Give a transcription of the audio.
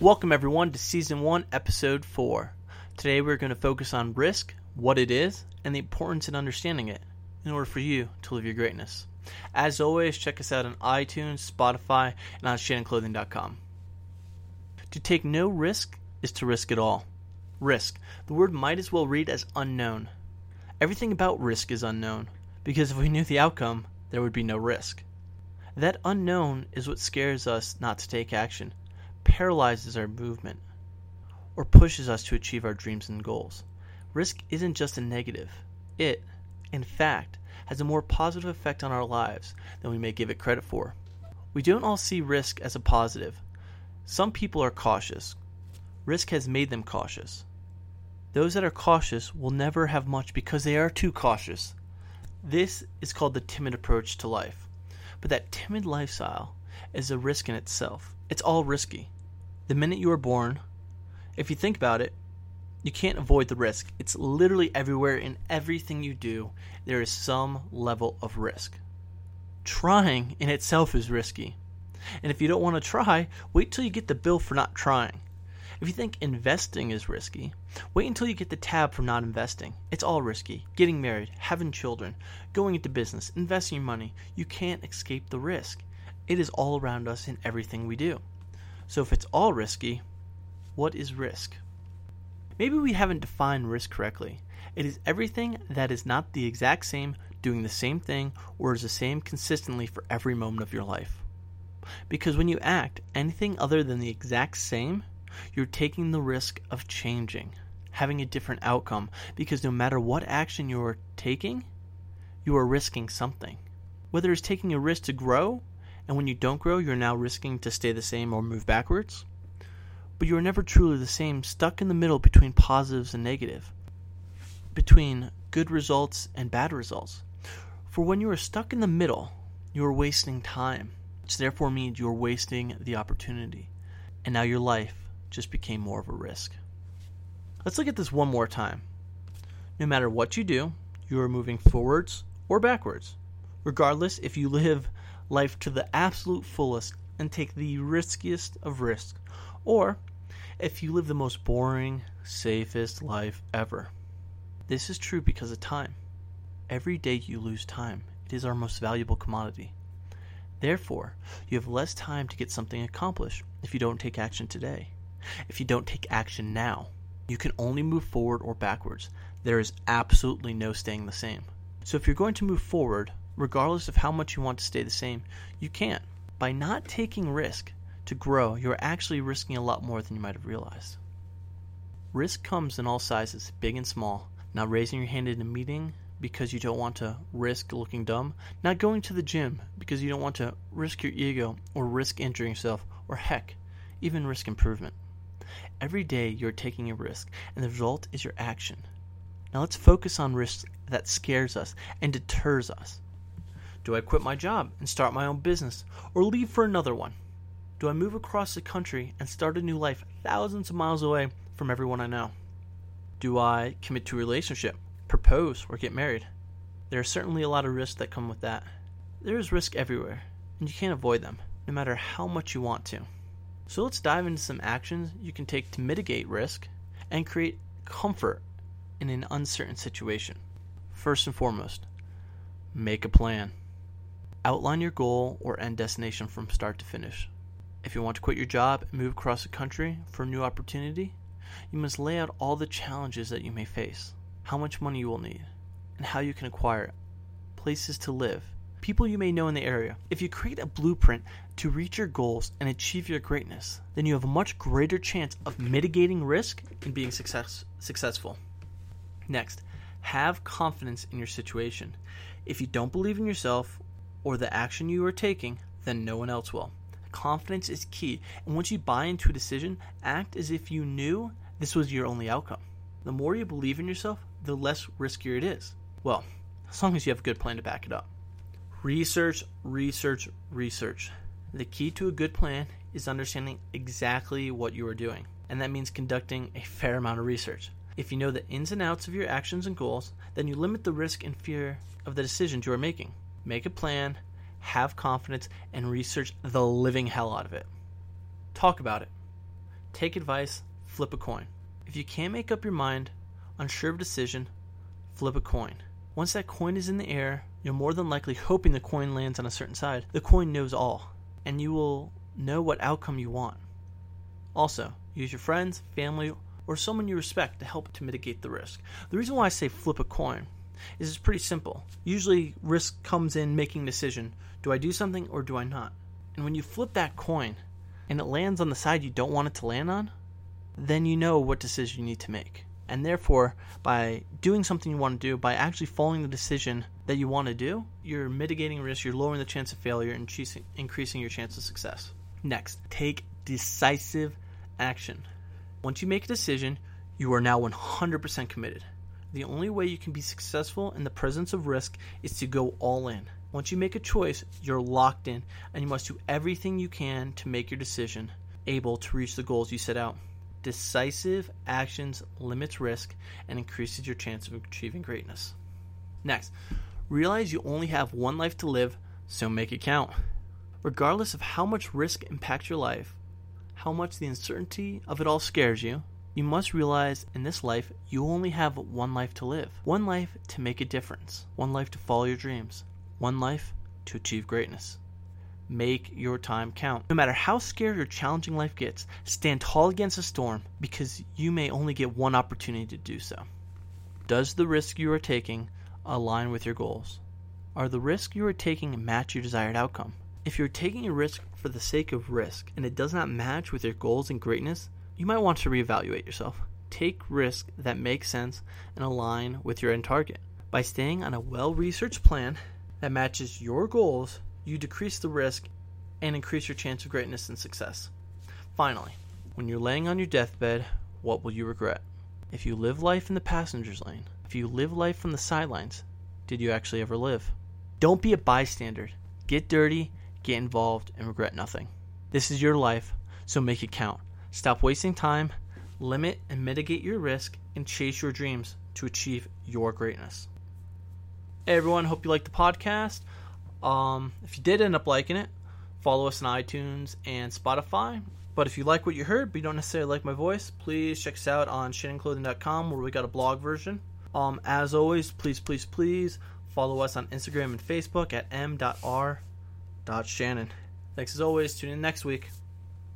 Welcome, everyone, to Season 1, Episode 4. Today, we're going to focus on risk, what it is, and the importance in understanding it in order for you to live your greatness. As always, check us out on iTunes, Spotify, and on ShannonClothing.com. To take no risk is to risk it all. Risk. The word might as well read as unknown. Everything about risk is unknown, because if we knew the outcome, there would be no risk. That unknown is what scares us not to take action, paralyzes our movement, or pushes us to achieve our dreams and goals. Risk isn't just a negative. It, in fact, has a more positive effect on our lives than we may give it credit for. We don't all see risk as a positive. Some people are cautious. Risk has made them cautious. Those that are cautious will never have much because they are too cautious. This is called the timid approach to life. But that timid lifestyle is a risk in itself. It's all risky. The minute you are born, if you think about it, you can't avoid the risk. It's literally everywhere in everything you do. There is some level of risk. Trying in itself is risky. And if you don't want to try, wait till you get the bill for not trying. If you think investing is risky, wait until you get the tab for not investing. It's all risky. Getting married, having children, going into business, investing your money. You can't escape the risk. It is all around us in everything we do. So if it's all risky, what is risk? Maybe we haven't defined risk correctly. It is everything that is not the exact same, doing the same thing, or is the same consistently for every moment of your life. Because when you act anything other than the exact same, you're taking the risk of changing, having a different outcome, because no matter what action you are taking, you are risking something. Whether it's taking a risk to grow, and when you don't grow, you're now risking to stay the same or move backwards, but you are never truly the same, stuck in the middle between positives and negative, between good results and bad results. For when you are stuck in the middle, you are wasting time, which therefore means you are wasting the opportunity. And now your life just became more of a risk. Let's look at this one more time. No matter what you do, you are moving forwards or backwards. Regardless if you live life to the absolute fullest and take the riskiest of risks, or if you live the most boring, safest life ever. This is true because of time. Every day you lose time, it is our most valuable commodity. Therefore, you have less time to get something accomplished if you don't take action today. If you don't take action now, you can only move forward or backwards. There is absolutely no staying the same. So if you're going to move forward, regardless of how much you want to stay the same, you can't. By not taking risk to grow, you're actually risking a lot more than you might have realized. Risk comes in all sizes, big and small. Not raising your hand in a meeting because you don't want to risk looking dumb. Not going to the gym because you don't want to risk your ego or risk injuring yourself, or heck, even risk improvement. Every day you're taking a risk, and the result is your action. Now let's focus on risks that scares us and deters us. Do I quit my job and start my own business, or leave for another one? Do I move across the country and start a new life thousands of miles away from everyone I know? Do I commit to a relationship, propose, or get married? There are certainly a lot of risks that come with that. There is risk everywhere, and you can't avoid them, no matter how much you want to. So let's dive into some actions you can take to mitigate risk and create comfort in an uncertain situation. First and foremost, make a plan. Outline your goal or end destination from start to finish. If you want to quit your job and move across the country for a new opportunity, you must lay out all the challenges that you may face, how much money you will need, and how you can acquire it, places to live, people you may know in the area. If you create a blueprint to reach your goals and achieve your greatness, then you have a much greater chance of mitigating risk and being success- successful. Next, have confidence in your situation. If you don't believe in yourself or the action you are taking, then no one else will. Confidence is key, and once you buy into a decision, act as if you knew this was your only outcome. The more you believe in yourself, the less riskier it is. Well, as long as you have a good plan to back it up. Research, research, research. The key to a good plan is understanding exactly what you are doing, and that means conducting a fair amount of research. If you know the ins and outs of your actions and goals, then you limit the risk and fear of the decisions you are making. Make a plan, have confidence, and research the living hell out of it. Talk about it. Take advice, flip a coin. If you can't make up your mind, unsure of a decision, flip a coin. Once that coin is in the air, you're more than likely hoping the coin lands on a certain side. The coin knows all, and you will know what outcome you want. Also, use your friends, family, or someone you respect to help to mitigate the risk. The reason why I say flip a coin is it's pretty simple. Usually, risk comes in making decision do I do something or do I not? And when you flip that coin and it lands on the side you don't want it to land on, then you know what decision you need to make. And therefore, by doing something you want to do, by actually following the decision that you want to do, you're mitigating risk, you're lowering the chance of failure, and increasing your chance of success. Next, take decisive action. Once you make a decision, you are now 100% committed. The only way you can be successful in the presence of risk is to go all in. Once you make a choice, you're locked in, and you must do everything you can to make your decision able to reach the goals you set out. Decisive actions limits risk and increases your chance of achieving greatness. Next, realize you only have one life to live, so make it count. Regardless of how much risk impacts your life, how much the uncertainty of it all scares you, you must realize in this life you only have one life to live. One life to make a difference. One life to follow your dreams. One life to achieve greatness. Make your time count. No matter how scary or challenging life gets, stand tall against a storm because you may only get one opportunity to do so. Does the risk you are taking align with your goals? Are the risks you are taking match your desired outcome? If you're taking a risk for the sake of risk and it does not match with your goals and greatness, you might want to reevaluate yourself. Take risks that make sense and align with your end target. By staying on a well researched plan that matches your goals, you decrease the risk and increase your chance of greatness and success. Finally, when you're laying on your deathbed, what will you regret? If you live life in the passenger's lane, if you live life from the sidelines, did you actually ever live? Don't be a bystander. Get dirty, get involved, and regret nothing. This is your life, so make it count. Stop wasting time, limit and mitigate your risk, and chase your dreams to achieve your greatness. Hey everyone, hope you liked the podcast. Um, if you did end up liking it, follow us on iTunes and Spotify. But if you like what you heard, but you don't necessarily like my voice, please check us out on shannonclothing.com where we got a blog version. Um, as always, please, please, please follow us on Instagram and Facebook at m.r.shannon. Thanks as always. Tune in next week.